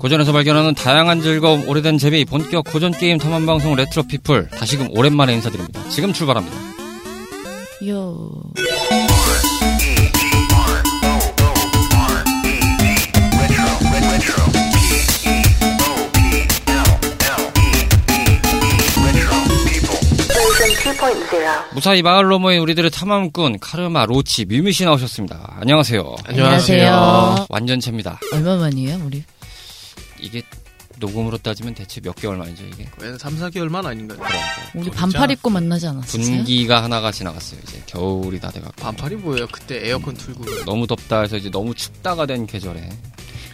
고전에서 발견하는 다양한 즐거움, 오래된 재미, 본격 고전 게임 탐험 방송 레트로 피플 다시금 오랜만에 인사드립니다. 지금 출발합니다. 요. 무사히 마을 로 모인 우리들의 탐험꾼 카르마, 로치, 뮤뮤씨 나오셨습니다. 안녕하세요. 안녕하세요. 완전체입니다. 얼마만이에요, 우리? 이게 녹음으로 따지면 대체 몇 개월 만이죠 이게? 왜 3, 4개월만 아닌가요? 우리 진짜? 반팔 입고 만나지 않았어요? 분기가 하나가 지나갔어요. 이제 겨울이 다 돼갖고 반팔이 뭐예요? 그때 에어컨 틀고 너무 덥다 해서 이제 너무 춥다가 된 계절에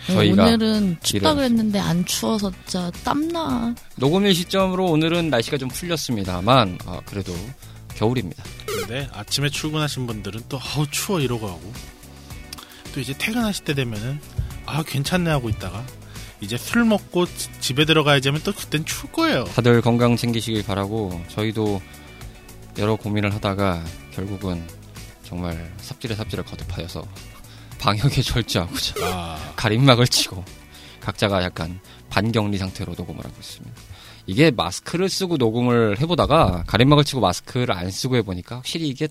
네, 저희가 오늘은 춥다 그랬는데 안 추워서 진짜 땀나. 녹음일 시점으로 오늘은 날씨가 좀 풀렸습니다만 아, 그래도 겨울입니다. 근데 아침에 출근하신 분들은 또 아우 추워 이러고 하고 또 이제 퇴근하실 때 되면은 아 괜찮네 하고 있다가 이제 술 먹고 지- 집에 들어가야지 하면 또 그땐 추울 거예요. 다들 건강 챙기시길 바라고 저희도 여러 고민을 하다가 결국은 정말 삽질에 삽질을 거듭하여서 방역에 절제하고자 아 가림막을 치고 각자가 약간 반격리 상태로 녹음을 하고 있습니다. 이게 마스크를 쓰고 녹음을 해보다가 가림막을 치고 마스크를 안 쓰고 해보니까 확실히 이게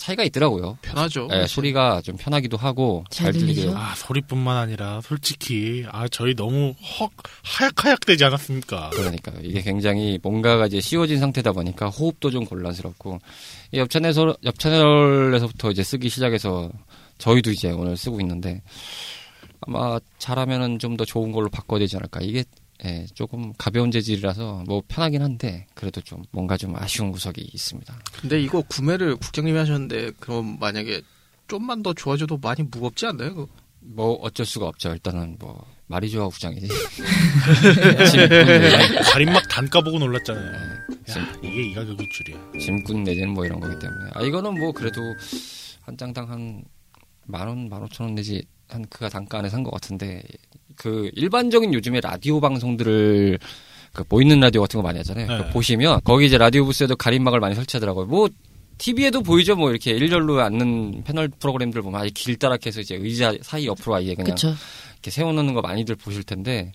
차이가 있더라고요. 편하죠. 예, 소리가 좀 편하기도 하고 잘 잘 들리게? 아, 소리뿐만 아니라 솔직히 아 저희 너무 헉 하얗하얗 되지 않았습니까? 그러니까요. 이게 굉장히 뭔가가 이제 씌워진 상태다 보니까 호흡도 좀 곤란스럽고 이 옆채널에서 옆채널에서부터 이제 쓰기 시작해서 저희도 이제 오늘 쓰고 있는데 아마 잘하면은 좀 더 좋은 걸로 바꿔야 되지 않을까. 이게 예, 조금 가벼운 재질이라서 뭐 편하긴 한데 그래도 좀 뭔가 좀 아쉬운 구석이 있습니다. 근데 이거 구매를 국장님이 하셨는데 그럼 만약에 좀만 더 좋아져도 많이 무겁지 않나요? 그거? 뭐 어쩔 수가 없죠. 일단은 뭐 말이 좋아 내진, 가림막 단가 보고 놀랐잖아요. 짐, 야, 이게 이 가격일 줄이야. 짐꾼 내지는 뭐 이런 거기 때문에. 아 이거는 뭐 그래도 한 장당 한 만 원, 만 오천 원 내지 한 그가 단가 안에 산 것 같은데 그 일반적인 요즘에 라디오 방송들을 그 보이는 라디오 같은 거 많이 하잖아요. 네. 보시면 거기 이제 라디오 부스에도 가림막을 많이 설치하더라고요. 뭐 TV에도 보이죠. 뭐 이렇게 일렬로 앉는 패널 프로그램들 보면 아예 길다랗게 해서 이제 의자 사이 옆으로 아예 그냥 그쵸. 이렇게 세워 놓는 거 많이들 보실 텐데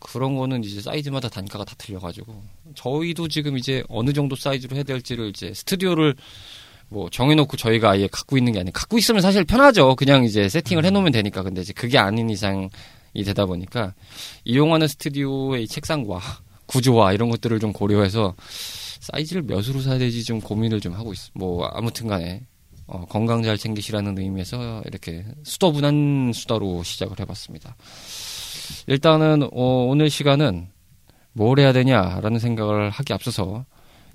그런 거는 이제 사이즈마다 단가가 다 틀려가지고 저희도 지금 이제 어느 정도 사이즈로 해야 될지를 이제 스튜디오를 뭐 정해놓고 저희가 아예 갖고 있는 게 아니고 갖고 있으면 사실 편하죠. 그냥 이제 세팅을 해놓으면 되니까 근데 이제 그게 아닌 이상 이 되다 보니까 이용하는 스튜디오의 이 책상과 구조와 이런 것들을 좀 고려해서 사이즈를 몇으로 사야 되지 좀 고민을 좀 하고 있어. 뭐 아무튼간에 어, 건강 잘 챙기시라는 의미에서 이렇게 수더분한 수다로 시작을 해봤습니다. 일단은 어, 오늘 시간은 뭘 해야 되냐라는 생각을 하기 앞서서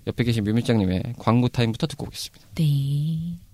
옆에 계신 뮤밀장님의 광고 타임부터 듣고 오겠습니다. 네.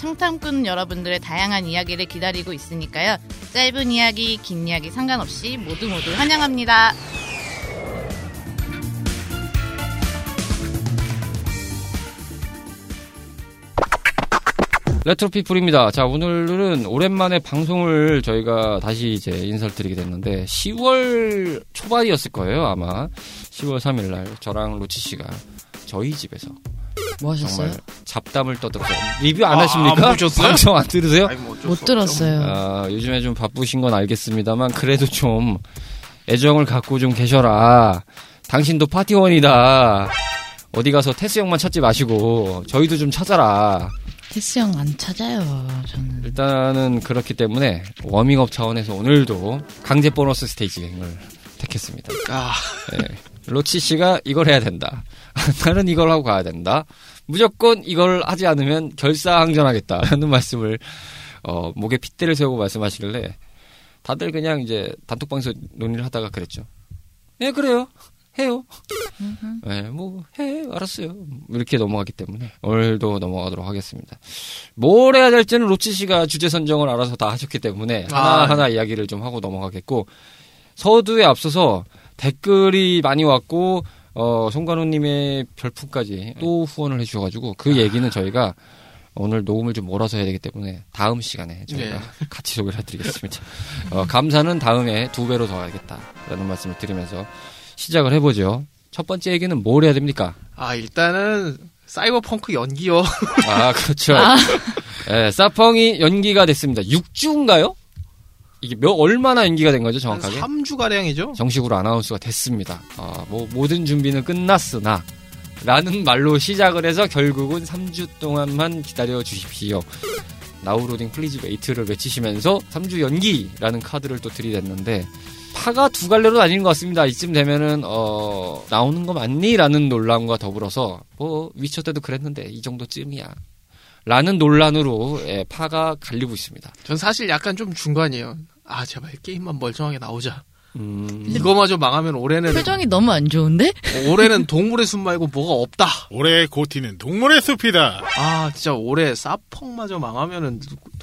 청탐꾼 여러분들의 다양한 이야기를 기다리고 있으니까요. 짧은 이야기, 긴 이야기 상관없이 모두 모두 환영합니다. 레트로피플입니다. 자, 오늘은 오랜만에 방송을 저희가 다시 이제 인사를 드리게 됐는데, 10월 초반이었을 거예요, 아마. 10월 3일 날, 저랑 로치 씨가 저희 집에서 뭐 하셨어요? 정말 잡담을 떠들어서 리뷰 안 아, 하십니까? 안? 방송 안 들으세요? 아니, 뭐 못. 들었어요. 아, 요즘에 좀 바쁘신 건 알겠습니다만, 그래도 좀 애정을 갖고 좀 계셔라. 당신도 파티원이다. 어디 가서 테스 형만 찾지 마시고, 저희도 좀 찾아라. 테스 형 안 찾아요, 저는. 일단은 그렇기 때문에 워밍업 차원에서 오늘도 강제 보너스 스테이지행을 택했습니다. 아, 예. 로치 씨가 이걸 해야 된다. 나는 이걸 하고 가야 된다. 무조건 이걸 하지 않으면 결사항전하겠다라는 말씀을 어, 목에 핏대를 세우고 말씀하시길래 다들 그냥 이제 단톡방에서 논의를 하다가 그랬죠. 예, 그래요. 해요. 예, 뭐, 해, 알았어요. 이렇게 넘어가기 때문에 오늘도 넘어가도록 하겠습니다. 뭘 해야 될지는 로치 씨가 주제 선정을 알아서 다 하셨기 때문에 아. 하나하나 이야기를 좀 하고 넘어가겠고 서두에 앞서서 댓글이 많이 왔고 어, 송관호님의 별풍까지 또 후원을 해주셔가지고 그 얘기는 저희가 오늘 녹음을 좀 몰아서 해야 되기 때문에 다음 시간에 저희가 네. 같이 소개를 해드리겠습니다. 어, 감사는 다음에 두 배로 더 하겠다라는 말씀을 드리면서 시작을 해보죠. 첫 번째 얘기는 뭘 해야 됩니까? 아 일단은 사이버펑크 연기요. 아, 그렇죠. 예, 사펑이 연기가 됐습니다. 6주인가요? 이게 몇, 얼마나 연기가 된 거죠, 한 정확하게? 3주 가량이죠. 정식으로 아나운스가 됐습니다. 아, 뭐, 모든 준비는 끝났으나, 라는 말로 시작을 해서 결국은 3주 동안만 기다려 주십시오. Now loading please wait를 외치시면서 3주 연기라는 카드를 또 들이댔는데, 파가 두 갈래로 나뉘는 것 같습니다. 이쯤 되면은, 어, 나오는 거 맞니? 라는 논란과 더불어서, 뭐, 위쳐 때도 그랬는데, 이 정도쯤이야. 라는 논란으로, 예, 파가 갈리고 있습니다. 전 사실 약간 좀 중간이에요. 아 제발 게임만 멀쩡하게 나오자. 음, 이거마저 망하면 올해는 표정이 너무 안 좋은데? 올해는 동물의 숲 말고 뭐가 없다. 올해의 GOTY는 동물의 숲이다. 아 진짜 올해 사펑마저 망하면은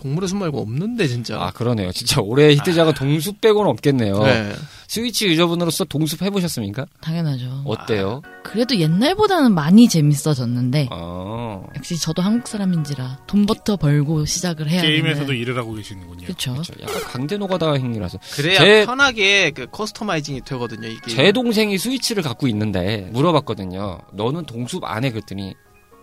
동물의 숲 말고 없는데 진짜. 아, 그러네요. 진짜 올해 히트작은 동숲 빼고는 없겠네요. 네. 스위치 유저분으로서 동숲 해보셨습니까? 당연하죠. 어때요? 그래도 옛날보다는 많이 재밌어졌는데 아, 역시 저도 한국 사람인지라 돈부터 벌고 시작을 해야 게임에서도 되는 일을 하고 계시는군요. 그렇죠. 약간 강대 노가다 행위라서. 그래야 제- 편하게 그 커스터마이징이 되거든요 이게. 제 동생이 스위치를 갖고 있는데 물어봤거든요. 너는 동숲 안 해? 그랬더니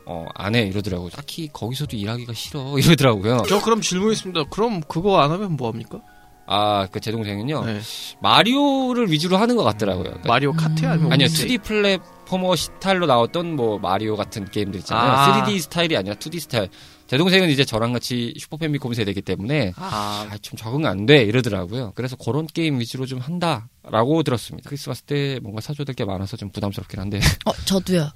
어, 안 해. 이러더라고요. 딱히 거기서도 일하기가 싫어. 이러더라고요. 저 그럼 질문 있습니다. 그럼 그거 안 하면 뭐 합니까? 아, 그 제 동생은요. 네. 마리오를 위주로 하는 것 같더라고요. 그러니까 마리오 카트 아니면 아니요, 오디세이? 2D platformer 스타일로 나왔던 뭐 마리오 같은 게임들 있잖아요. 아. 3D 스타일이 아니라 2D 스타일. 제 동생은 이제 저랑 같이 슈퍼 패미컴 세대이기 때문에 아, 아, 좀 적응 안 돼. 이러더라고요. 그래서 그런 게임 위주로 좀 한다라고 들었습니다. 크리스마스 때 뭔가 사줘야 될 게 많아서 좀 부담스럽긴 한데. 어, 저도요.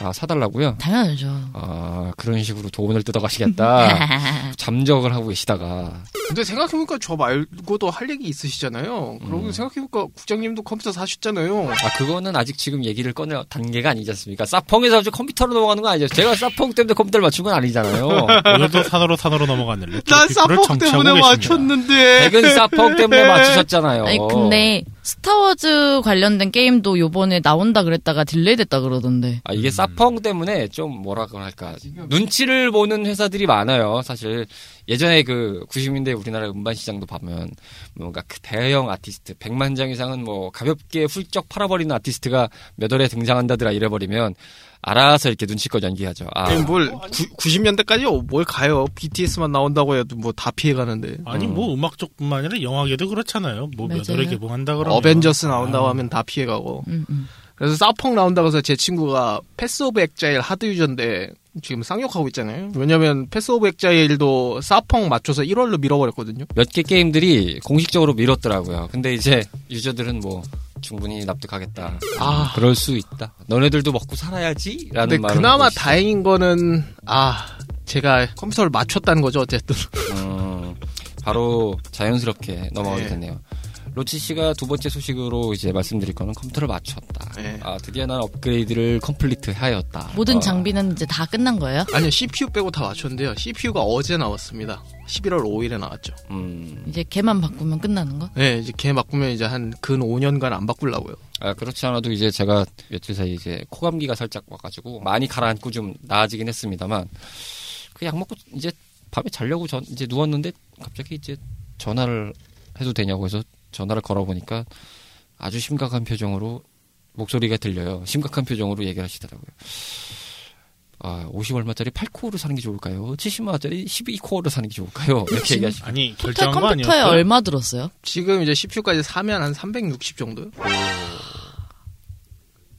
아, 사달라고요? 당연하죠. 아, 그런 식으로 돈을 뜯어가시겠다. 잠적을 하고 계시다가. 근데 생각해보니까 저 말고도 할 얘기 있으시잖아요. 그러고 음. 생각해보니까 국장님도 컴퓨터 사셨잖아요. 아, 그거는 아직 지금 얘기를 꺼낼 단계가 아니지 않습니까? 사펑에서 아주 컴퓨터로 넘어가는 건 아니죠. 제가 사펑 때문에 컴퓨터를 맞춘 건 아니잖아요. 오늘도 산으로 산으로 레트로 난 사펑 때문에. 맞췄는데. 백은 사펑 때문에 맞추셨잖아요. 아니 근데 스타워즈 관련된 게임도 요번에 나온다 그랬다가 delay 됐다 그러던데. 아, 이게 사펑 때문에 좀 뭐라고 할까. 눈치를 보는 회사들이 많아요. 사실 예전에 그 90년대 우리나라 음반 시장도 보면 뭔가 그 대형 아티스트 100만 장 이상은 뭐 가볍게 훌쩍 팔아버리는 아티스트가 몇 월에 등장한다더라 이래버리면 알아서 이렇게 눈치껏 연기하죠. 아, 아니, 뭘 90년대까지 뭘 가요? BTS만 나온다고 해도 뭐 다 피해가는데. 아니 뭐 음악 쪽뿐만 아니라 영화계도 그렇잖아요. 뭐몇 맞아요. 월에 개봉한다 그러면 어벤져스 나온다고 아, 하면 다 피해가고. 음, 음. 그래서 사펑 나온다고 해서 제 친구가 패스 오브 엑자일 hard 유저인데 지금 쌍욕하고 있잖아요. 왜냐면 패스 오브 엑자일도 사펑 맞춰서 1월로 밀어버렸거든요. 몇 개 게임들이 공식적으로 미뤘더라고요. 근데 이제 유저들은 뭐 충분히 납득하겠다. 아. 그럴 수 있다. 너네들도 먹고 살아야지. 라는 근데 말을 그나마. 다행인 거는 아 제가 컴퓨터를 맞췄다는 거죠 어쨌든. 음, 바로 자연스럽게 넘어가게 네. 됐네요. 로치 씨가 두 번째 소식으로 이제 말씀드릴 거는 컴퓨터를 맞췄다. 네. 아, 드디어 난 업그레이드를 complete 하였다. 모든 어, 장비는 이제 다 끝난 거예요? 아니요 CPU 빼고 다 맞췄는데요. CPU가 어제 나왔습니다. 11월 5일에 나왔죠. 음, 이제 걔만 바꾸면 끝나는 거? 네 이제 걔 바꾸면 이제 한 근 5년간 안 바꾸려고요. 아, 그렇지 않아도 이제 제가 며칠 사이 이제 코감기가 살짝 와가지고 많이 가라앉고 좀 나아지긴 했습니다만 그 약 먹고 이제 밤에 자려고 전 이제 누웠는데 갑자기 이제 전화를 해도 되냐고 해서 전화를 걸어보니까 아주 심각한 표정으로 목소리가 들려요. 심각한 표정으로 얘기를 하시더라고요. 아, 50 얼마짜리 8코어로 사는 게 좋을까요? 70만 원짜리 12코어로 사는 게 좋을까요? 이렇게 얘기하시고. 아니 거 컴퓨터에? 얼마 들었어요? 지금 이제 CPU까지 사면 한 360 정도요.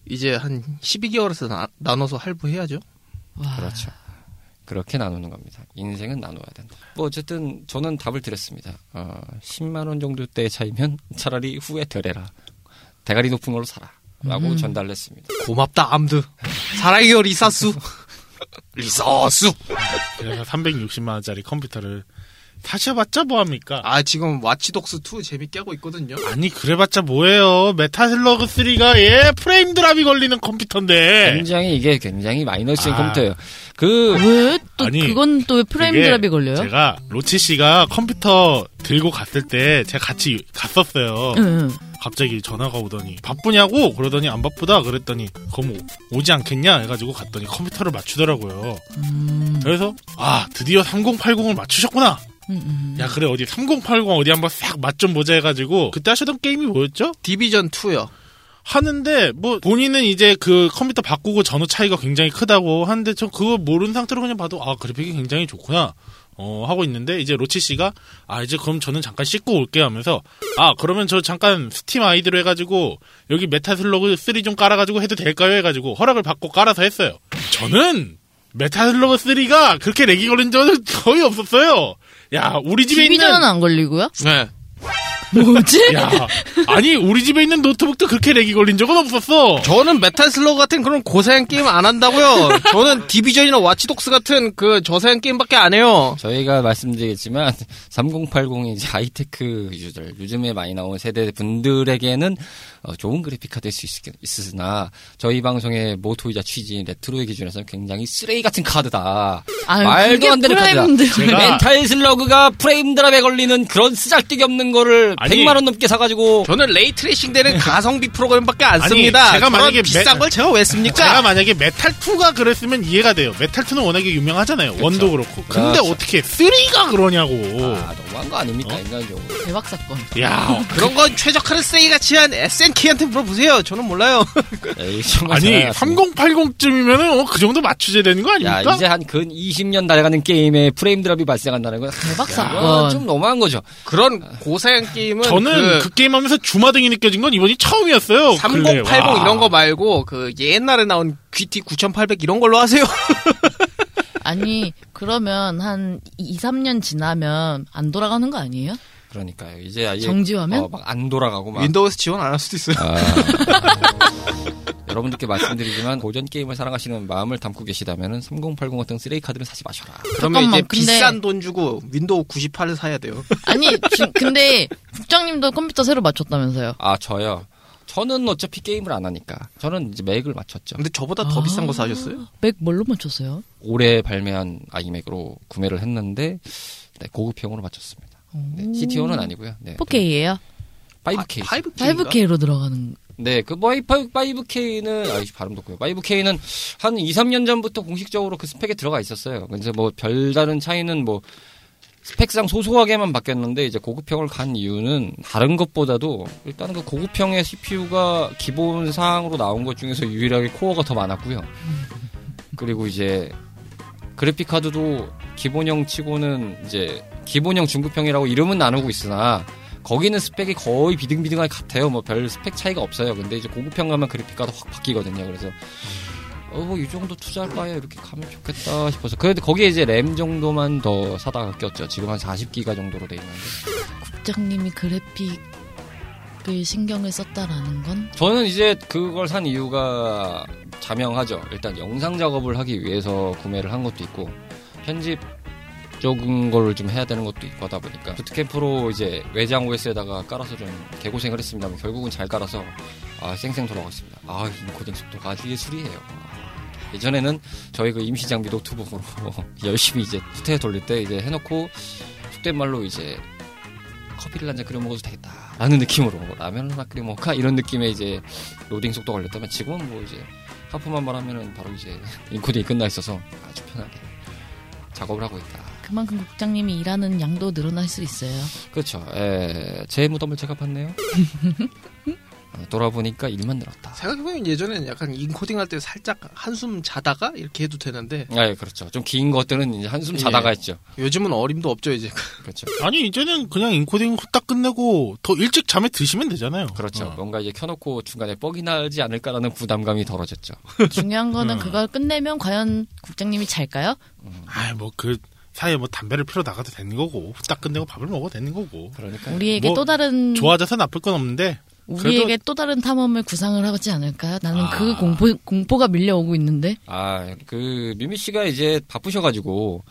이제 한 12개월에서 나, 나눠서 할부해야죠. 와. 그렇죠. 그렇게 나누는 겁니다. 인생은 나눠야 된다. 뭐 어쨌든 저는 답을 드렸습니다. 어, 10만 원 정도 대 차이면 차라리 후에 덜해라. 대가리 높은 걸로 사라. 라고 음. 전달했습니다. 고맙다 암드. 사랑해요 리사수. 리사수. 그래서 360만 원짜리 컴퓨터를 사셔봤자 뭐합니까? 아 지금 와치독스 2 재밌게 하고 있거든요. 아니 그래봤자 뭐예요? 메타슬러그 3가 예 frame drop이 걸리는 컴퓨터인데 굉장히 이게 굉장히 마이너스인 아. 컴퓨터예요. 그 왜또 아니, 그건 또 왜 frame drop이 걸려요? 제가 로치 씨가 컴퓨터 들고 갔을 때 제가 같이 갔었어요. 응. 갑자기 전화가 오더니 바쁘냐고 그러더니 안 바쁘다 그랬더니 그럼 오- 오지 않겠냐 해가지고 갔더니 컴퓨터를 맞추더라고요. 음, 그래서 아 드디어 3080을 맞추셨구나. 음, 음. 야 그래 어디 3080 어디 한번 싹 맛 좀 보자 해가지고 그때 하시던 게임이 뭐였죠? 디비전 2요. 하는데 뭐 본인은 이제 그 컴퓨터 바꾸고 전후 차이가 굉장히 크다고 하는데 저 그거 모르는 상태로 그냥 봐도 아 그래픽이 굉장히 좋구나 어 하고 있는데 이제 로치 씨가 아 이제 그럼 저는 잠깐 씻고 올게요 하면서 아 그러면 저 잠깐 스팀 아이디로 해가지고 여기 메타슬러그 3 좀 깔아가지고 해도 될까요 해가지고 허락을 받고 깔아서 했어요 저는 메타슬러그 3가 그렇게 렉이 걸린 적은 거의 없었어요 야 우리 집에 있는 디비전은 안 걸리고요? 네. 뭐지? 야 아니 우리 집에 있는 노트북도 그렇게 렉이 걸린 적은 없었어 저는 메탈 슬러그 같은 그런 고사양 게임 안 한다고요. 저는 디비전이나 와치독스 같은 그 저사양 게임밖에 안 해요. 저희가 말씀드리겠지만 3080이 이제 하이테크 유저들 요즘에 많이 나온 세대 분들에게는 어, 좋은 그래픽카드 될 수 있으나 저희 방송의 모토이자 취지인 레트로의 기준에서는 굉장히 쓰레기 같은 카드다. 아, 말도 안 되는 카드다. 제가- 메탈 슬러그가 frame drop에 걸리는 그런 쓰잘데기 없는 거를 아니, 100만 원 넘게 사가지고 저는 ray tracing 되는 가성비 프로그램밖에 안 아니, 씁니다. 제가 만약에 비싼 메- 걸 제가 왜 씁니까? 제가 만약에 메탈 2가 그랬으면 이해가 돼요. 메탈 2는 워낙에 유명하잖아요. 원도 그렇고. 근데 그렇죠. 어떻게 3가 그러냐고. 아 너무한 거 아닙니까 어? 인간적으로. 대박 사건. 야, 그런 건 최적화를 세이 같이 한 SNK한테 물어보세요. 저는 몰라요. 에이, 아니 잘해놨습니다. 3080쯤이면은 어, 그 정도 맞추셔야 되는 거야 아닙니까? 이제 한 근 20년 다 가는 게임에 frame drop이 발생한다는 건 대박 야, 사건. 좀 너무한 거죠. 그런 고사양 게임 은 저는 그, 게임 하면서 주마등이 느껴진 건 이번이 처음이었어요. 3080 근래. 와. 이런 거 말고 그 옛날에 나온 GT 9800 이런 걸로 하세요. 아니, 그러면 한 2, 3년 지나면 안 돌아가는 거 아니에요? 그러니까요. 이제 아예 정지화면? 어, 막안 돌아가고 막 윈도우에서 지원 안 할 수도 있어요. 아, 여러분들께 말씀드리지만 고전 게임을 사랑하시는 마음을 담고 계시다면 3080 같은 쓰레기 카드는 사지 마셔라. 그러면 이제 잠깐만, 근데- 비싼 돈 주고 윈도우 98을 사야 돼요. 아니, 지- 근데 국장님도 컴퓨터 새로 맞췄다면서요? 아 저요. 저는 어차피 게임을 안 하니까 저는 이제 맥을 맞췄죠. 근데 저보다 더 비싼 거 사셨어요? 맥 뭘로 맞췄어요? 올해 발매한 아이맥으로 구매를 했는데 네, 고급형으로 맞췄습니다. 네, CTO는 아니고요. 네, 4K예요? 5K. 5K. 5K로 들어가는 네, 그 5K는 아, 발음도 없고요. 5K는 한 2, 3년 전부터 공식적으로 그 스펙에 들어가 있었어요. 그래서 뭐 별다른 차이는 뭐 스펙상 소소하게만 바뀌었는데 이제 고급형을 간 이유는 다른 것보다도 일단 그 고급형의 CPU가 기본 사항으로 나온 것 중에서 유일하게 코어가 더 많았고요. 그리고 이제 그래픽 카드도 기본형 치고는 이제 기본형 중급형이라고 이름은 나누고 있으나 거기는 스펙이 거의 비등비등하게 같아요. 뭐 별 스펙 차이가 없어요. 근데 이제 고급형 가면 그래픽 카드 확 바뀌거든요. 그래서 어 뭐 이 정도 투자할 바에 이렇게 가면 좋겠다 싶어서 그래도 거기에 이제 램 정도만 더 사다가 꼈죠. 지금 한 40기가 정도로 돼 있는데 국장님이 그래픽을 신경을 썼다라는 건? 저는 이제 그걸 산 이유가 자명하죠. 일단 영상 작업을 하기 위해서 구매를 한 것도 있고 편집 쪽인 걸 좀 해야 되는 것도 있고 하다 보니까 부트캠프로 이제 외장 OS에다가 깔아서 좀 개고생을 했습니다만 결국은 잘 깔아서 아 쌩쌩 돌아갔습니다. 아 인코딩 속도가 아주 예술이에요. 아, 예전에는 저희 그 임시 장비 노트북으로 열심히 이제 후퇴 돌릴 때 이제 해놓고 속된 말로 이제 커피를 한 잔 끓여 먹어도 되겠다 라는 느낌으로 라면을 하나 끓여 먹을까 이런 느낌의 이제 로딩 속도 걸렸다면 지금은 뭐 이제 하품만 하면은 바로 이제 인코딩이 끝나 있어서 아주 편하게 작업을 하고 있다. 그만큼 국장님이 일하는 양도 늘어날 수 있어요. 그렇죠. 에, 제 무덤을 제가 팠네요. 어, 돌아보니까 일만 늘었다. 생각해보면 예전에는 약간 인코딩 할 때 살짝 한숨 자다가 이렇게 해도 되는데 아, 예, 그렇죠. 좀 긴 것들은 이제 한숨 예. 자다가 했죠. 요즘은 어림도 없죠 이제. 그렇죠. 아니 이제는 그냥 인코딩 후딱 끝내고 더 일찍 잠에 드시면 되잖아요. 그렇죠. 어. 뭔가 이제 켜놓고 중간에 뻑이 나지 않을까라는 부담감이 덜어졌죠. 중요한 거는 음. 그걸 끝내면 과연 국장님이 잘까요? 아이 뭐그 사이에 뭐 담배를 피러 나가도 되는 거고 후딱 끝내고 밥을 먹어도 되는 거고 그러니까 우리에게 뭐 또 다른 좋아져서 나쁠 건 없는데 우리에게 또 다른 탐험을 구상을 하지 않을까요? 나는 아. 그 공포 공포가 밀려오고 있는데 아, 그, 미미 씨가 이제 바쁘셔가지고,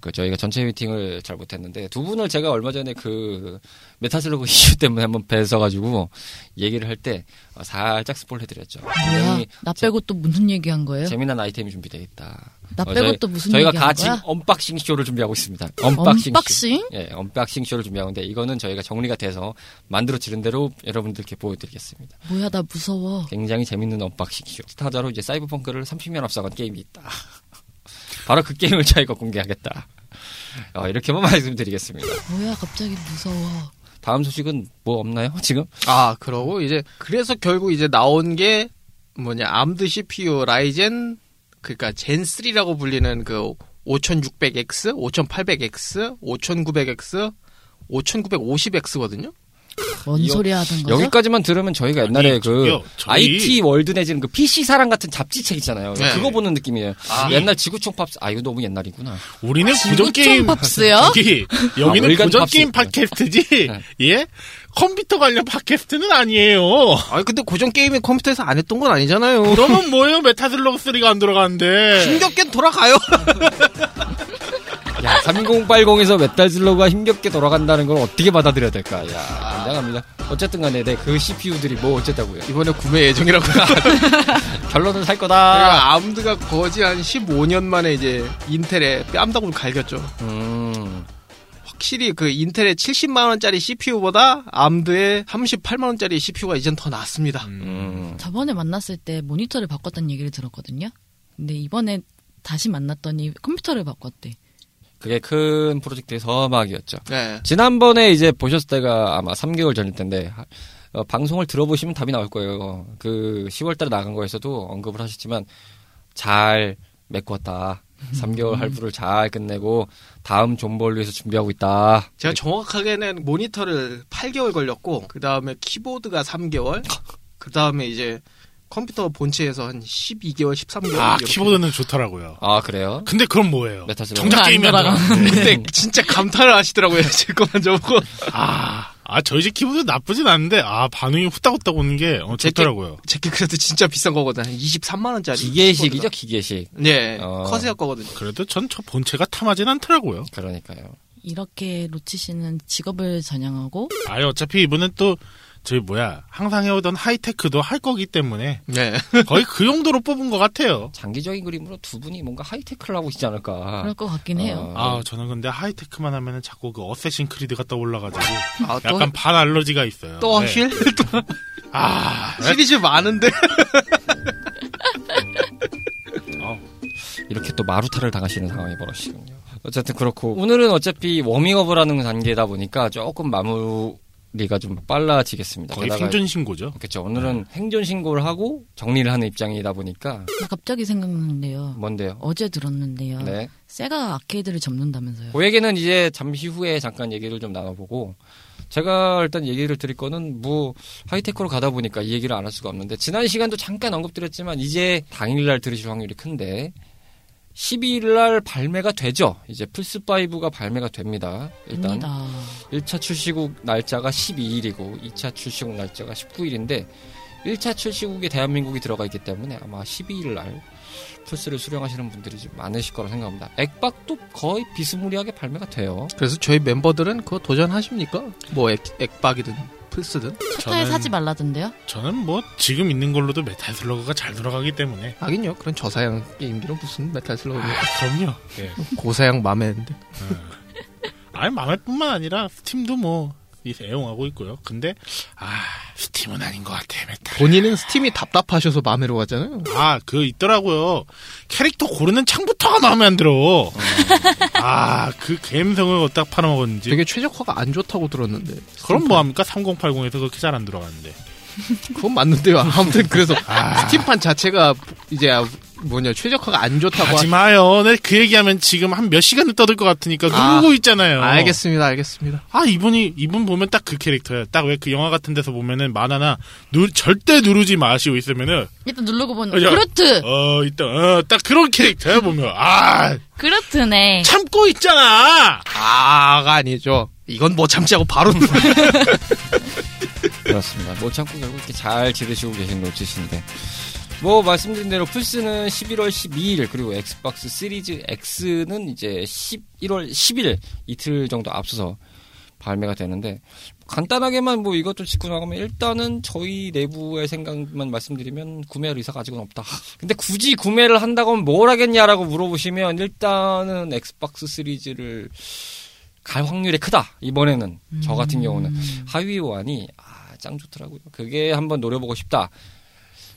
그, 저희가 전체 미팅을 잘 못했는데, 두 분을 제가 얼마 전에 그, 메타슬러그 이슈 때문에 한번 뵈서가지고, 얘기를 할 때, 어, 살짝 스포를 해드렸죠. 뭐야? 굉장히 나 빼고 또 무슨 얘기한 거예요? 재미난 아이템이 준비되어 있다. 나 어, 빼고 저희- 또 무슨 저희가 같이 거야? unboxing 쇼를 준비하고 있습니다. unboxing, unboxing? 쇼. 예, unboxing 쇼를 준비하는데 이거는 저희가 정리가 돼서 만들어지는 대로 여러분들께 보여드리겠습니다. 뭐야 나 무서워. 굉장히 재밌는 unboxing 쇼. 스타자로 이제 사이버펑크를 30년 앞서간 게임이 있다. 바로 그 게임을 저희가 공개하겠다. 어, 이렇게만 말씀드리겠습니다. 뭐야 갑자기 무서워. 다음 소식은 뭐 없나요? 지금? 아, 그러고 이제 그래서 결국 이제 나온 게 뭐냐 암드 CPU 라이젠 그러니까 젠 3라고 불리는 그 5600X, 5800X, 5900X, 5950X거든요. 뭔 여- 소리 하던 거죠? 여기까지만 들으면 저희가 옛날에 아니, 그 저희- IT 월드 내지는 그 PC 사랑 같은 잡지책 있잖아요. 네. 그거 보는 느낌이에요. 아. 옛날 지구촌 팝스. 아 이거 너무 옛날이구나. 우리는 지구촌 고전 게임 팝스요? 저기 여기는 아, 고전 팝스. 게임 팟캐스트지. 네. 예? 컴퓨터 관련 팟캐스트는 아니에요. 아니 근데 고전 게임이 컴퓨터에서 안 했던 건 아니잖아요. 그러면 뭐예요? 메타슬러그 3가 안 들어가는데. 힘겹게 돌아가요. 야 3080에서 메탈 슬러그가 힘겹게 돌아간다는 걸 어떻게 받아들여야 될까? 야 굉장합니다. 어쨌든 간에 네, 그 CPU들이 뭐 어쨌다고요. 이번에 구매 예정이라고. 결론은 살 거다. 그러니까 암드가 거지 한 15년 만에 이제 인텔에 뺨다구를 갈겼죠. 음. 확실히 그 인텔의 70만 원짜리 CPU보다 암드의 38만 원짜리 CPU가 이젠 더 낫습니다. 음. 저번에 만났을 때 모니터를 바꿨다는 얘기를 들었거든요. 근데 이번에 다시 만났더니 컴퓨터를 바꿨대. 그게 큰 프로젝트의 서막이었죠. 네. 지난번에 이제 보셨을 때가 아마 3개월 전일 텐데 하- 어, 방송을 들어보시면 답이 나올 거예요. 그 10월달에 나간 거에서도 언급을 하셨지만 잘 메꿨다. 3개월 할부를 잘 끝내고 다음 존버를 위해서 준비하고 있다. 제가 정확하게는 모니터를 8개월 걸렸고 그 다음에 키보드가 3개월, 그 다음에 이제 컴퓨터 본체에서 한 12개월, 13개월. 아, 이렇게. 키보드는 좋더라고요. 아 그래요? 근데 그럼 뭐예요? 정작 안 게임이 안 돌아가. 돌아가는데. 근데 진짜 감탄을 하시더라고요. 제 거만 저보고. 아, 아, 저희 집 키보드 나쁘진 않은데, 아, 반응이 후딱후딱 오는 게 어, 좋더라고요. 제게 그래도 진짜 비싼 거거든. 한 23만 원짜리. 기계식이죠 기계식. 네, 어. 커세어 거거든요. 그래도 전 저 본체가 탐하진 않더라고요. 그러니까요. 이렇게 로치 씨는 직업을 전향하고 아예 어차피 이번엔 또, 저희 뭐야, 항상 해오던 하이테크도 할 거기 때문에 네. 거의 그 용도로 뽑은 것 같아요. 장기적인 그림으로 두 분이 뭔가 하이테크를 하고 있지 않을까. 그럴 것 같긴 해요. 어, 아, 저는 근데 하이테크만 하면은 자꾸 그 어쌔신 크리드가 떠올라가지고 아, 또, 약간 반 알러지가 있어요. 또 네. 하실? 또 아, 시리즈 많은데. 어, 이렇게 또 마루타를 당하시는 상황이 벌어지군요. 어쨌든 그렇고 오늘은 어차피 워밍업을 하는 단계다 보니까 조금 마무 리가 좀 빨라지겠습니다. 거의 게다가- 생존 신고죠. 그렇죠. 오늘은 행존 신고를 하고 정리를 하는 입장이다 보니까 나 갑자기 생각났는데요. 뭔데요? 어제 들었는데요. 네. 세가 아케이드를 접는다면서요. 그 얘기는 이제 잠시 후에 잠깐 얘기를 좀 나눠보고 제가 일단 얘기를 드릴 거는 뭐 하이테크로 가다 보니까 이 얘기를 안 할 수가 없는데 지난 시간도 잠깐 언급드렸지만 이제 당일날 들으실 확률이 큰데 12일 날 발매가 되죠. 이제 플스5가 발매가 됩니다. 일단 됩니다. 1차 출시국 날짜가 12일이고 2차 출시국 날짜가 19일인데 1차 출시국에 대한민국이 들어가 있기 때문에 아마 12일 날 플스를 수령하시는 분들이 좀 많으실 거라 생각합니다. 액박도 거의 비스무리하게 발매가 돼요. 그래서 저희 멤버들은 그거 도전하십니까? 뭐 액, 액박이든 플스든. 차타에 저는- 사지 말라던데요? 저는 뭐 지금 있는 걸로도 메탈 슬러그가 잘 돌아가기 때문에 하긴요. 그런 저사양 게임기는 무슨 메탈 슬러그. 아, 그럼요. 예. 고사양 MAME 했는데. 아니 MAME뿐만 아니라 스팀도 뭐 애용하고 있고요. 근데 아 스팀은 아닌 것 같아 메탈. 본인은 스팀이 답답하셔서 MAME로 갔잖아요. 아 그 있더라고요. 캐릭터 고르는 창부터가 마음에 안 들어. 아그 감성을 어디다 팔아먹었는지. 되게 최적화가 안 좋다고 들었는데. 그럼 뭐 합니까? 3080에서 그렇게 잘 안 들어가는데. 그건 맞는데요. 아무튼 그래서 아. 스팀판 자체가 이제 뭐냐 최적화가 안 좋다고 하지 하... 마요. 내 그 얘기하면 지금 한 몇 시간을 떠들 것 같으니까 아. 누르고 있잖아요. 알겠습니다, 알겠습니다. 아 이분이 이분 보면 딱 그 캐릭터야. 딱 왜 그 영화 같은 데서 보면은 만화나 누, 절대 누르지 마시고 있으면은 일단 누르고 보는 어, 야. 그루트! 어 일단 어 딱 그런 캐릭터야 보면 아 그루트네. 참고 있잖아. 아가 아니죠. 이건 뭐 참지 하고 바로 그렇습니다. 못 참고 결국 이렇게 잘 지르시고 계신 노치신데. 뭐 말씀드린 대로 플스는 11월 12일 그리고 엑스박스 시리즈 X는 이제 11월 10일 이틀 정도 앞서서 발매가 되는데 간단하게만 뭐 이것도 짚고 나가면 일단은 저희 내부의 생각만 말씀드리면 구매할 의사가 아직은 없다. 근데 굳이 구매를 한다고 하면 뭘 하겠냐라고 물어보시면 일단은 엑스박스 시리즈를 갈 확률이 크다. 이번에는 저 같은 경우는 하위 호환이 아, 짱 좋더라고요. 그게 한번 노려보고 싶다.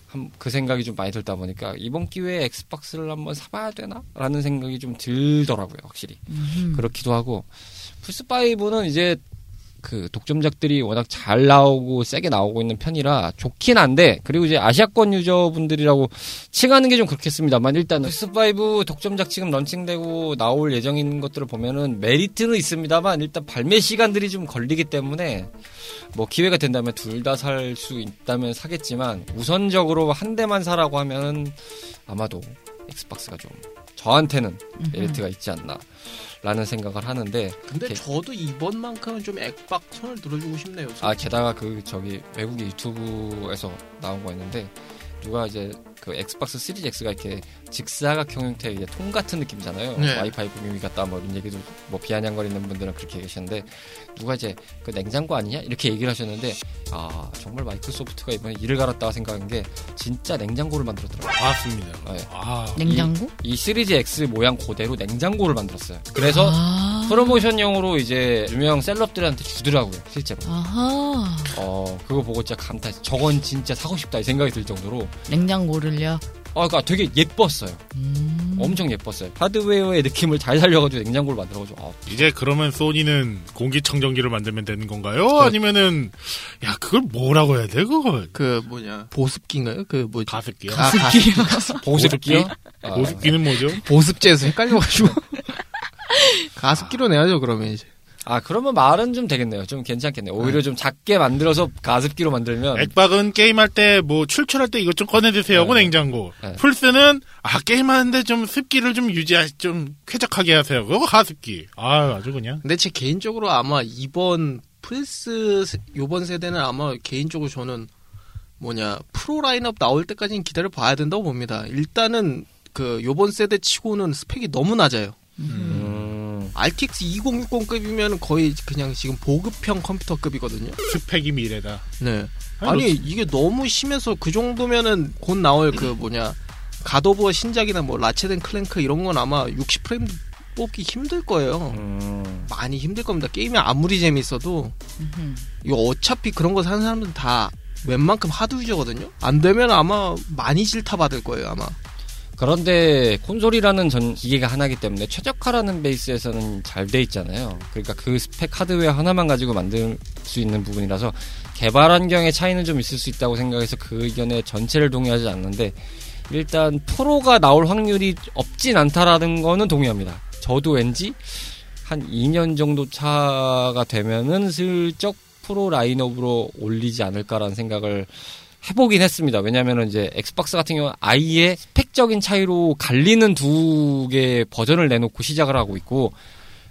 한- 그 생각이 좀 많이 들다 보니까 이번 기회에 엑스박스를 한번 사봐야 되나라는 생각이 좀 들더라고요, 확실히. 음. 그렇기도 하고 플스 5는 이제 그 독점작들이 워낙 잘 나오고 세게 나오고 있는 편이라 좋긴 한데 그리고 이제 아시아권 user분들이라고 칭하는 게 좀 그렇겠습니다만 일단은 플스 5 독점작 지금 launching되고 나올 예정인 것들을 보면은 메리트는 있습니다만 일단 발매 시간들이 좀 걸리기 때문에 뭐 기회가 된다면 둘 다 살 수 있다면 사겠지만 우선적으로 한 대만 사라고 하면 아마도 엑스박스가 좀 저한테는 메리트가 있지 않나 라는 생각을 하는데 근데 오케이. 저도 이번만큼은 좀 액박 손을 들어주고 싶네요. 아 게다가 그 저기 외국의 유튜브에서 나온 거 있는데 누가 이제 그 엑스박스 시리즈 X가 이렇게 직사각형 형태의 이제 통 같은 느낌이잖아요. 네. 와이파이 분명히 같다 뭐 이런 얘기도 뭐 비아냥거리는 분들은 그렇게 계시는데 누가 이제 그 냉장고 아니냐 이렇게 얘기를 하셨는데 아 정말 마이크로소프트가 이번에 이를 갈았다고 생각한 게 진짜 냉장고를 만들었더라고요. 맞습니다. 네. 아, 냉장고? 이 시리즈 X 모양 그대로 냉장고를 만들었어요. 그래서 아. 프로모션용으로 이제 유명 셀럽들한테 주더라고요 실제로. 아하. 어 그거 보고 진짜 감탄. 저건 진짜 사고 싶다 이 생각이 들 정도로. 냉장고를요. 아 그러니까 되게 예뻤어요. 음. 엄청 예뻤어요. 하드웨어의 느낌을 잘 살려가지고 냉장고를 만들어가지고. 아, 이제 그러면 소니는 공기청정기를 만들면 되는 건가요? 그 아니면은 야 그걸 뭐라고 해야 돼 그걸? 그 뭐냐 보습기인가요? 그 뭐지? 가습기요? 아, 가습기. 보습기요? 아, 보습기는 뭐죠? 보습제에서 헷갈려가지고 가습기로 내야죠 그러면 이제. 아 그러면 말은 좀 되겠네요. 좀 괜찮겠네요. 오히려 좀 작게 만들어서 가습기로 만들면. 액박은 게임할 때 뭐 출출할 때 이것 좀 꺼내 드세요 하고 네. 냉장고. 네. 플스는 아 게임하는데 좀 습기를 좀 유지하 좀 쾌적하게 하세요. 그거 가습기. 아 아주 그냥. 근데 제 개인적으로 아마 이번 플스 세- 요번 세대는 아마 개인적으로 저는 뭐냐 프로 라인업 나올 때까지는 기다려 봐야 된다고 봅니다. 일단은 그 요번 세대 치고는 스펙이 너무 낮아요. 음, RTX 2060급이면 거의 그냥 지금 보급형 컴퓨터급이거든요. 스펙이 미래다. 네. 아니, 아니 이게 너무 심해서 그 정도면은 곧 나올 그 뭐냐 갓 오브 워 신작이나 뭐 라쳇 앤 클랭크 이런 건 아마 60프레임 뽑기 힘들 거예요. 음, 많이 힘들 겁니다. 게임이 아무리 재밌어도 음흠. 이거 어차피 그런 거 사는 사람들은 다 웬만큼 하드 유저거든요. 안 되면 아마 많이 질타 받을 거예요 아마. 그런데 콘솔이라는 전 기계가 하나기 때문에 최적화라는 베이스에서는 잘 돼 있잖아요. 그러니까 그 스펙 하드웨어 하나만 가지고 만들 수 있는 부분이라서 개발 환경의 차이는 좀 있을 수 있다고 생각해서 그 의견에 전체를 동의하지 않는데 일단 프로가 나올 확률이 없진 않다라는 거는 동의합니다. 저도 왠지 한 2년 정도 차가 되면은 슬쩍 프로 라인업으로 올리지 않을까라는 생각을 해보긴 했습니다. 왜냐면은 이제 엑스박스 같은 경우는 아예 스펙적인 차이로 갈리는 두 개의 버전을 내놓고 시작을 하고 있고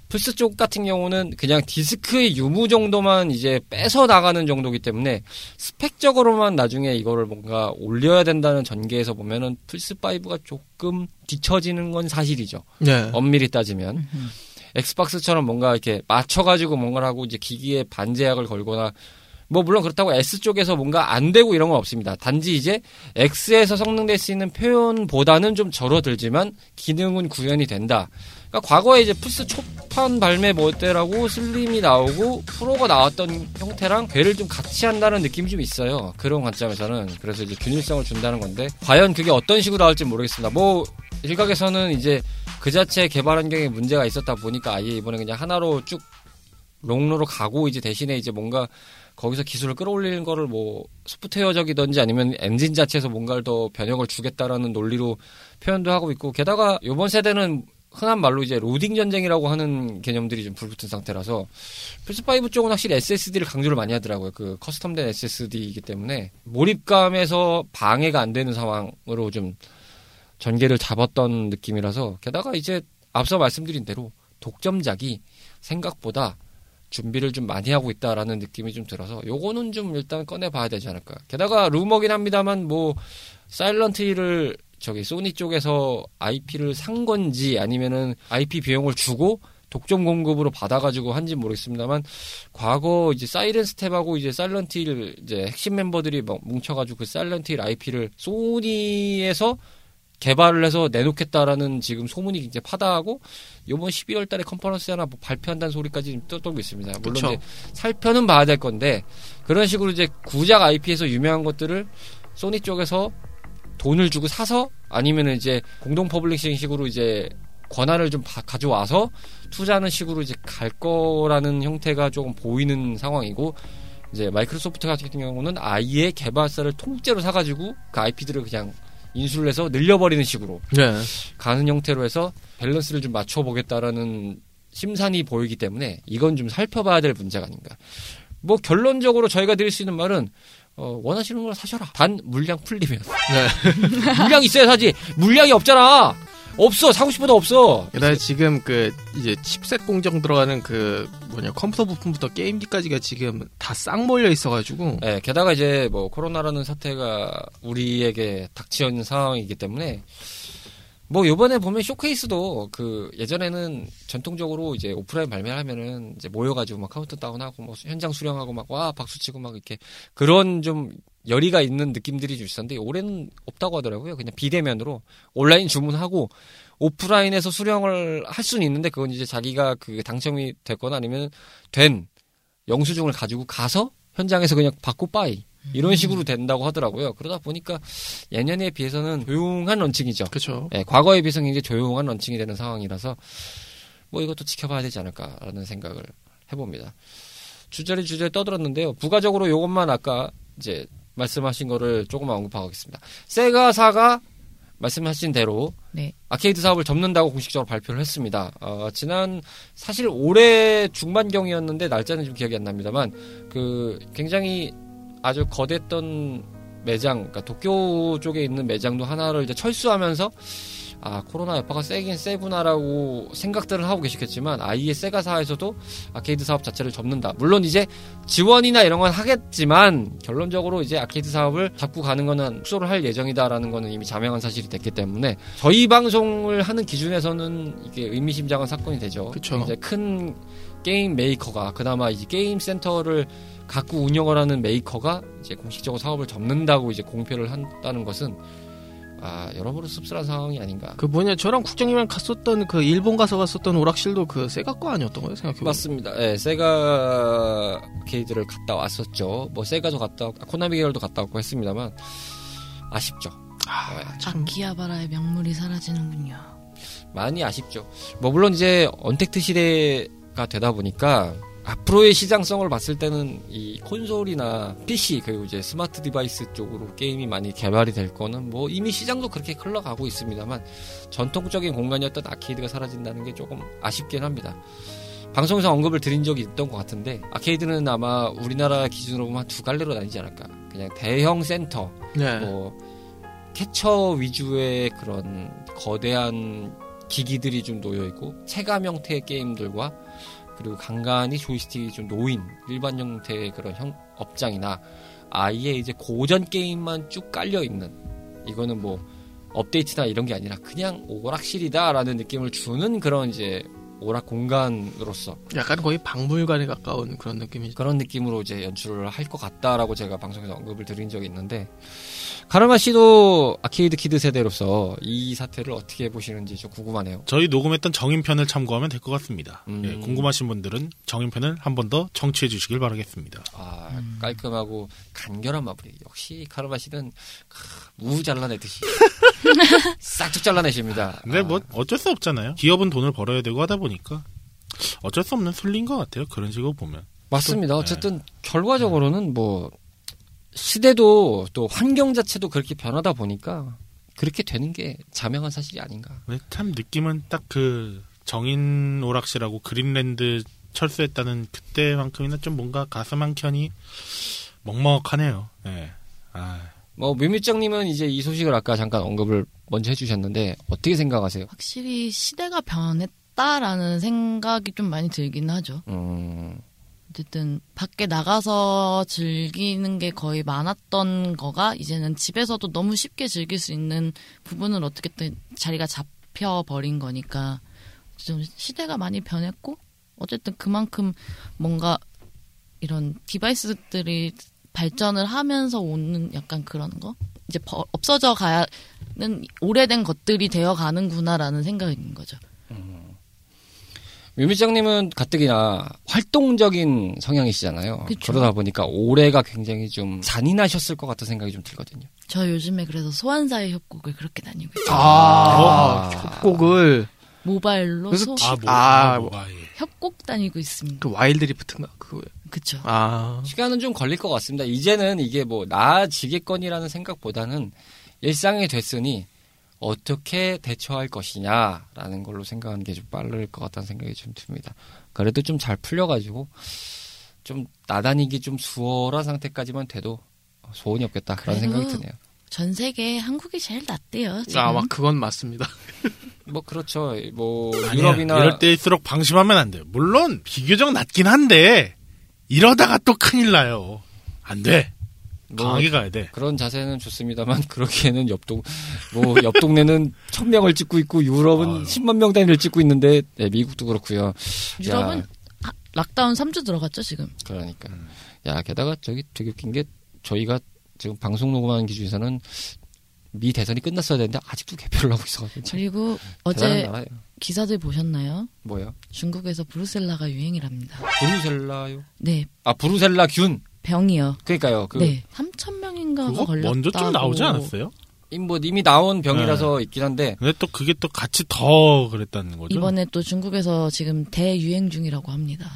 플스 쪽 같은 경우는 그냥 디스크의 유무 정도만 이제 빼서 나가는 정도기 때문에 스펙적으로만 나중에 이거를 뭔가 올려야 된다는 전개에서 보면은 플스 5가 조금 뒤처지는 건 사실이죠. 네. 엄밀히 따지면 엑스박스처럼 뭔가 이렇게 맞춰가지고 뭔가를 하고 이제 기기에 반제약을 걸거나 뭐 물론 그렇다고 S 쪽에서 뭔가 안 되고 이런 건 없습니다. 단지 이제 X에서 성능될 수 있는 표현보다는 좀 절어들지만 기능은 구현이 된다. 그러니까 과거에 이제 플스 초판 발매 모델하고 슬림이 나오고 프로가 나왔던 형태랑 배를 좀 같이 한다는 느낌이 좀 있어요. 그런 관점에서는 그래서 이제 균일성을 준다는 건데 과연 그게 어떤 식으로 나올지 모르겠습니다. 뭐 일각에서는 이제 그 자체 개발 환경에 문제가 있었다 보니까 아예 이번에 그냥 하나로 쭉 롱런으로 가고 이제 대신에 이제 뭔가 거기서 기술을 끌어올리는 거를 뭐 소프트웨어적이든지 아니면 엔진 자체에서 뭔가를 더 변형을 주겠다라는 논리로 표현도 하고 있고 게다가 이번 세대는 흔한 말로 이제 로딩 전쟁이라고 하는 개념들이 좀 불붙은 상태라서 플스5 쪽은 확실히 SSD를 강조를 많이 하더라고요. 그 custom된 SSD이기 때문에 몰입감에서 방해가 안 되는 상황으로 좀 전개를 잡았던 느낌이라서 게다가 이제 앞서 말씀드린 대로 독점작이 생각보다 준비를 좀 많이 하고 있다라는 느낌이 좀 들어서 요거는 좀 일단 꺼내봐야 되지 않을까. 게다가 루머긴 합니다만 뭐 사일런트 힐을 저기 소니 쪽에서 IP를 산 건지 아니면은 IP 비용을 주고 독점 공급으로 받아가지고 한지 모르겠습니다만 과거 이제 사이렌 스텝하고 이제 사일런틸 이제 핵심 멤버들이 막 뭉쳐가지고 그 사일런틸 IP를 소니에서 개발을 해서 내놓겠다라는 지금 소문이 이제 파다하고 이번 12월 달에 컨퍼런스 하나 뭐 발표한다는 소리까지 떠돌고 있습니다. 물론 그쵸. 이제 살펴는 봐야 될 건데 그런 식으로 이제 구작 IP에서 유명한 것들을 소니 쪽에서 돈을 주고 사서 아니면은 이제 공동 publishing 식으로 이제 권한을 좀 바- 가져와서 투자하는 식으로 이제 갈 거라는 형태가 조금 보이는 상황이고 이제 마이크로소프트 같은 경우는 아예 개발사를 통째로 사가지고 그 IP들을 그냥 인수를 해서 늘려버리는 식으로 네. 가는 형태로 해서 밸런스를 좀 맞춰보겠다라는 심산이 보이기 때문에 이건 좀 살펴봐야 될 문제가 아닌가. 뭐 결론적으로 저희가 드릴 수 있는 말은 어, 원하시는 걸 사셔라. 단 물량 풀리면. 물량 있어야 사지. 물량이 없잖아. 없어. 사고 싶어도 없어. 그다음에 지금 그 이제 칩셋 공정 들어가는 그 뭐냐 컴퓨터 부품부터 게임기까지가 지금 다 싹 몰려 있어가지고 예, 게다가 이제 뭐 코로나라는 사태가 우리에게 닥치어 있는 상황이기 때문에 뭐 요번에 보면 쇼케이스도 그 예전에는 전통적으로 이제 오프라인 발매를 하면은 이제 모여가지고 막 카운트 다운 하고 뭐 현장 수령하고 막 와 박수 치고 막 이렇게 그런 좀 열의가 있는 느낌들이 좀 있었는데 올해는 없다고 하더라고요. 그냥 비대면으로 온라인 주문하고 오프라인에서 수령을 할 수는 있는데 그건 이제 자기가 그 당첨이 됐거나 아니면 된 영수증을 가지고 가서 현장에서 그냥 받고 bye 이런 식으로 된다고 하더라고요. 그러다 보니까 예년에 비해서는 조용한 런칭이죠. 그렇죠. 예, 과거에 비해서 굉장히 조용한 런칭이 되는 상황이라서 뭐 이것도 지켜봐야 되지 않을까라는 생각을 해봅니다. 주저리 주저리 떠들었는데요. 부가적으로 이것만 아까 이제 말씀하신 거를 조금만 언급하겠습니다. 세가 사가 말씀하신 대로 네. 아케이드 사업을 접는다고 공식적으로 발표를 했습니다. 어, 지난 사실 올해 중반경이었는데 날짜는 좀 기억이 안 납니다만 그 굉장히 아주 거대했던 매장, 그러니까 도쿄 쪽에 있는 매장도 하나를 이제 철수하면서 아 코로나 여파가 세긴 세구나라고 생각들을 하고 계시겠지만 아예 세가사에서도 아케이드 사업 자체를 접는다. 물론 이제 지원이나 이런 건 하겠지만 결론적으로 이제 아케이드 사업을 잡고 가는 거는 축소를 할 예정이다라는 거는 이미 자명한 사실이 됐기 때문에 저희 방송을 하는 기준에서는 이게 의미심장한 사건이 되죠. 그쵸. 이제 큰 게임 메이커가 그나마 이제 게임 센터를 갖고 운영을 하는 메이커가 이제 공식적으로 사업을 접는다고 이제 공표를 한다는 것은 아 여러모로 씁쓸한 상황이 아닌가. 그 뭐냐 저랑 국장님이랑 갔었던 그 일본 가서 갔었던 오락실도 그 세가 거 아니었던 거예요 생각해 보면. 맞습니다. 예, 세가 게이드를 갔다 왔었죠. 뭐 세가도 갔다 왔고, 아, 코나미 계열도 갔다 왔고 했습니다만 아쉽죠. 예, 참 아키하바라의 명물이 사라지는군요. 많이 아쉽죠. 뭐 물론 이제 언택트 시대가 되다 보니까 앞으로의 시장성을 봤을 때는 이 콘솔이나 PC 그리고 이제 smart device 쪽으로 게임이 많이 개발이 될 거는 뭐 이미 시장도 그렇게 흘러가고 있습니다만 전통적인 공간이었던 아케이드가 사라진다는 게 조금 아쉽긴 합니다. 방송에서 언급을 드린 적이 있던 것 같은데 아케이드는 아마 우리나라 기준으로 보면 한두 갈래로 나뉘지 않을까. 그냥 대형 센터 네. 뭐 캐처 위주의 그런 거대한 기기들이 좀 놓여 있고 체감 형태의 게임들과 그리고 간간히 조이스틱이 좀 놓인 일반 형태의 그런 형 업장이나 아예 이제 고전 게임만 쭉 깔려 있는 이거는 뭐 업데이트나 이런 게 아니라 그냥 오락실이다라는 느낌을 주는 그런 이제 오락 공간으로서 약간 거의 박물관에 가까운 그런 느낌이죠. 그런 느낌으로 이제 연출을 할 것 같다라고 제가 방송에서 언급을 드린 적이 있는데 카르마 씨도 아케이드 키드 세대로서 이 사태를 어떻게 보시는지 좀 궁금하네요. 저희 녹음했던 정인편을 참고하면 될 것 같습니다. 음. 예, 궁금하신 분들은 정인편을 한 번 더 청취해 주시길 바라겠습니다. 아 음. 깔끔하고 간결한 마무리. 역시 카르마 씨는 크, 무 잘라내듯이 싹둑 잘라내십니다. 근데 아, 뭐 어쩔 수 없잖아요. 기업은 돈을 벌어야 되고 하다 보니 까 어쩔 수 없는 순리인 것 같아요. 그런 식으로 보면. 맞습니다. 또, 어쨌든 결과적으로는 뭐 시대도 또 환경 자체도 그렇게 변하다 보니까 그렇게 되는 게 자명한 사실이 아닌가. 참 느낌은 딱 그 정인 오락실하고 그린랜드 철수했다는 그때만큼이나 좀 뭔가 가슴 한 켠이 먹먹하네요. 예. 아, 뭐 뮤뮤짱님은 이제 이 소식을 아까 잠깐 언급을 먼저 해주셨는데 어떻게 생각하세요? 확실히 시대가 변했 다라는 생각이 좀 많이 들긴 하죠. 음, 어쨌든 밖에 나가서 즐기는 게 거의 많았던 거가 이제는 집에서도 너무 쉽게 즐길 수 있는 부분을 어떻게든 자리가 잡혀 버린 거니까 좀 시대가 많이 변했고 어쨌든 그만큼 뭔가 이런 디바이스들이 발전을 하면서 오는 약간 그런 거 이제 버- 없어져 가는 오래된 것들이 되어 가는구나라는 있는 거죠. 뮤미장님은 가뜩이나 활동적인 성향이시잖아요. 그쵸. 그러다 보니까 올해가 굉장히 좀 잔인하셨을 것 같은 생각이 좀 들거든요. 저 요즘에 그래서 소환사의 협곡을 그렇게 다니고 있어요. 아, 아. 협곡을 모바일로 그래서 소, 아, 뭐, 아, 예. 협곡 다니고 있습니다. 그 와일드 리프트인가 그거. 그쵸. 아, 시간은 좀 걸릴 것 같습니다. 이제는 이게 뭐 나아지겠거니라는 생각보다는 일상이 됐으니 어떻게 대처할 것이냐라는 걸로 생각하는 게 좀 빠를 것 같다는 생각이 좀 듭니다. 그래도 좀 잘 풀려가지고 좀 나다니기 좀 수월한 상태까지만 돼도 소원이 없겠다 그런 생각이 드네요. 전 세계 한국이 제일 낫대요. 지금. 아, 막 그건 맞습니다. 뭐 그렇죠. 뭐 아니야, 유럽이나 이럴 때일수록 방심하면 안 돼요. 물론 비교적 낮긴 한데 이러다가 또 큰일 나요. 안 돼. 뭐 강하게 가야 돼. 그런 자세는 좋습니다만 그러기에는 옆동 뭐 옆 동네는 천 명을 찍고 있고 유럽은. 10만 명 단위를 찍고 있는데 네, 미국도 그렇고요. 유럽은 야, 아, 락다운 3주 들어갔죠, 지금. 그러니까 야 게다가 저기 되게 웃긴 게 저희가 지금 방송 녹음하는 기준에서는 미 대선이 끝났어야 되는데 아직도 개표를 하고 있어가지고 참 그리고 어제 나라예요. 기사들 보셨나요? 뭐요? 중국에서 브루셀라가 유행이랍니다. 브루셀라요? 네, 아 브루셀라 균. 병이요. 그러니까요. 그 네, 3천 명인가가 그거 걸렸다고. 먼저 좀 나오지 않았어요? 임- 뭐 이미 나온 병이라서 있긴 한데 근데 또 그게 또 같이 더 그랬다는 거죠. 이번에 또 중국에서 지금 대유행 중이라고 합니다.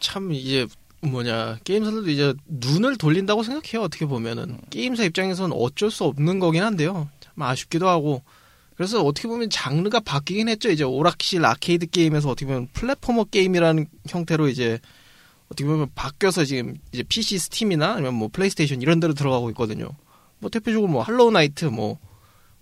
참 이제 뭐냐 게임사들도 이제 눈을 돌린다고 생각해요 어떻게 보면은 게임사 입장에서는 어쩔 수 없는 거긴 한데요 참 아쉽기도 하고 그래서 어떻게 보면 장르가 바뀌긴 했죠 이제 오락실 아케이드 게임에서 어떻게 보면 platformer 게임이라는 형태로 이제 어떻게 보면 바뀌어서 지금 이제 PC 스팀이나 아니면 뭐 플레이스테이션 이런 데로 들어가고 있거든요 뭐 대표적으로 뭐 할로우 나이트 뭐뭐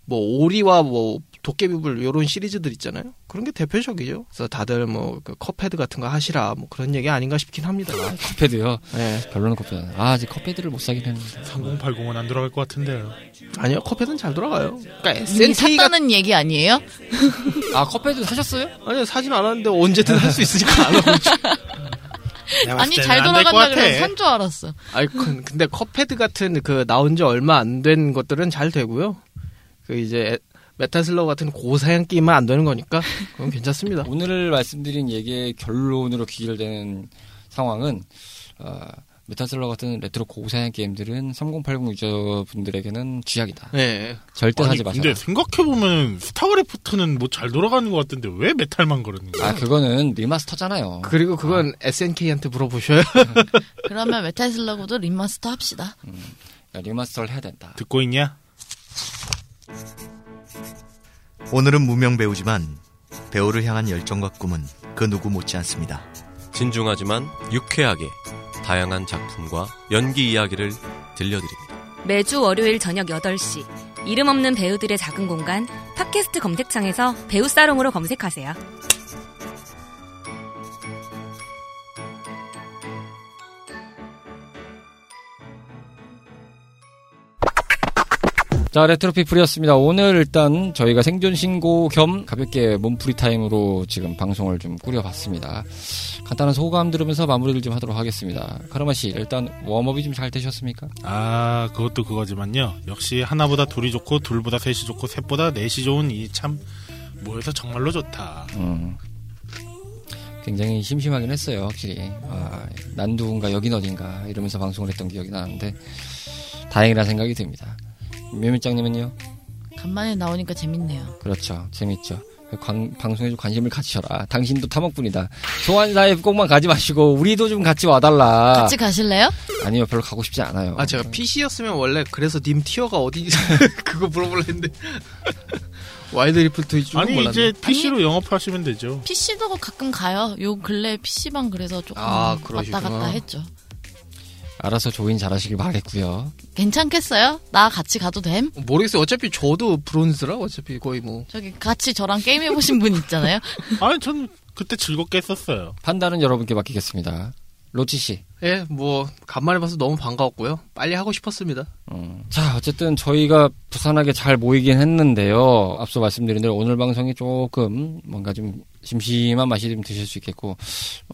오리와 뭐 도깨비불 요런 시리즈들 있잖아요. 그런 게 대표적이죠. 그래서 다들 뭐 그 컵헤드 같은 거 하시라 뭐 그런 얘기 아닌가 싶긴 합니다. 컵헤드요. 네. 별로는 컵헤드. 아 아직 컵헤드를 못 사긴 했는데. 3080은 안 들어갈 것 같은데요. 아니요, 컵헤드는 잘 돌아가요. 그러니까 이미 SNK가 샀다는 얘기 아니에요? 아 컵헤드 사셨어요? 아니요 사진 않았는데 언제든 할 수 있으니까 안 하고 아니 잘 돌아간다. 그래서 산 줄 알았어. 아니 그- 근데 컵헤드 같은 그 나온 지 얼마 안 된 것들은 잘 되고요. 그 이제 메탈슬러그 같은 고사양 게임은 안 되는 거니까 그건 괜찮습니다. 오늘 말씀드린 얘기의 결론으로 귀결되는 상황은 어, 메탈슬러그 같은 레트로 고사양 게임들은 3080 유저분들에게는 쥐약이다. 네. 절대 아니 사지 마세요. 근데 생각해보면 스타크래프트는 뭐 잘 돌아가는 것 같은데 왜 메탈만 그러는 거야? 아 그거는 remaster잖아요. 그리고 그건 SNK한테 물어보셔요. 그러면 메탈슬러그도 remaster 합시다. 야, remaster를 해야 된다. 듣고 있냐? 오늘은 무명 배우지만 배우를 향한 열정과 꿈은 그 누구 못지 않습니다. 진중하지만 유쾌하게 다양한 작품과 연기 이야기를 들려드립니다. 매주 월요일 저녁 8시 이름 없는 배우들의 작은 공간 팟캐스트 검색창에서 배우 사롱으로 검색하세요. 자 레트로피플이었습니다. 오늘 일단 저희가 생존 신고 겸 가볍게 몸풀이 타임으로 지금 방송을 좀 꾸려봤습니다. 간단한 소감 들으면서 마무리를 좀 하도록 하겠습니다. 카르마 씨 일단 warm up이 좀 잘 되셨습니까? 아 그것도 그거지만요. 역시 하나보다 둘이 좋고 둘보다 셋이 좋고 셋보다 넷이 좋은 이 참 모여서 정말로 좋다. 음. 굉장히 심심하긴 했어요, 확실히. 아, 난 누군가, 여긴 어딘가, 이러면서 방송을 했던 기억이 나는데, 다행이라는 생각이 듭니다. 묘밀장님은요? 간만에 나오니까 재밌네요. 그렇죠. 재밌죠. 관- 방송에 좀 관심을 가지셔라. 당신도 탐험꾼이다. 소환사에 꼭만 가지 마시고, 우리도 좀 같이 와달라. 같이 가실래요? 아니요, 별로 가고 싶지 않아요. 아 제가 PC였으면 원래 그래서 님 티어가 어디 그거 물어보려 했는데 Wild Rift 줄은 아니 몰랐네. 이제 PC로 영업하시면 되죠. PC도 가끔 가요. 요 근래 PC방 그래서 조금 아, 왔다. 갔다 했죠. 알아서 join 잘하시길 바라겠고요 괜찮겠어요? 나 같이 가도 됨? 모르겠어요. 어차피 저도 브론즈라 어차피 거의 뭐 저기 같이 저랑 게임 해보신 분 있잖아요. 아니 전 그때 즐겁게 했었어요. 판단은 여러분께 맡기겠습니다. 로치 씨. 예, 뭐 간만에 봐서 너무 반가웠고요. 빨리 하고 싶었습니다. 음. 자, 어쨌든 저희가 부산하게 잘 모이긴 했는데요. 앞서 말씀드린 대로 오늘 방송이 조금 뭔가 좀 심심한 맛이 좀 드실 수 있겠고,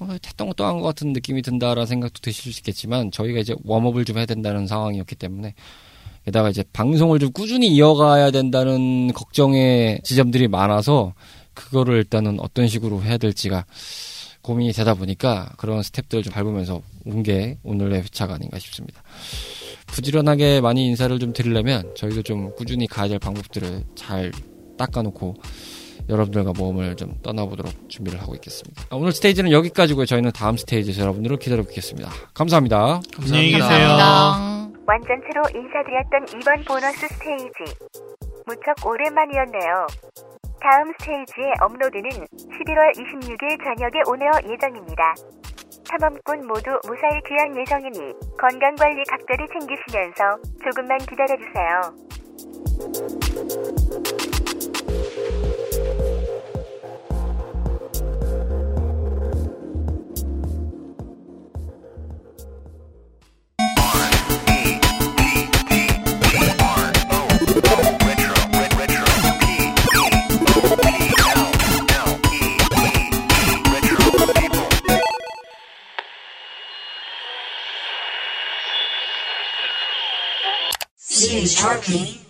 어, 했던 것도 한 것 같은 느낌이 든다라는 생각도 드실 수 있겠지만, 저희가 이제 웜업을 좀 해야 된다는 상황이었기 때문에, 게다가 이제 방송을 좀 꾸준히 이어가야 된다는 걱정의 지점들이 많아서, 그거를 일단은 어떤 식으로 해야 될지가 고민이 되다 보니까 그런 스텝들을 좀 밟으면서 온 게 오늘의 회차가 아닌가 싶습니다. 부지런하게 많이 인사를 좀 드리려면 저희도 좀 꾸준히 가야 될 방법들을 잘 닦아놓고 여러분들과 모험을 좀 떠나보도록 준비를 하고 있겠습니다. 아, 오늘 스테이지는 여기까지고요. 저희는 다음 스테이지에서 여러분들을 기다려 뵙겠습니다. 감사합니다. 안녕히 계세요. 감사합니다. 완전체로 인사드렸던 이번 보너스 스테이지. 무척 오랜만이었네요. 다음 스테이지의 업로드는 11월 26일 저녁에 오늘 예정입니다. 탐험꾼 모두 무사히 귀한 예정이니 건강관리 각별히 챙기시면서 조금만 기다려주세요. talking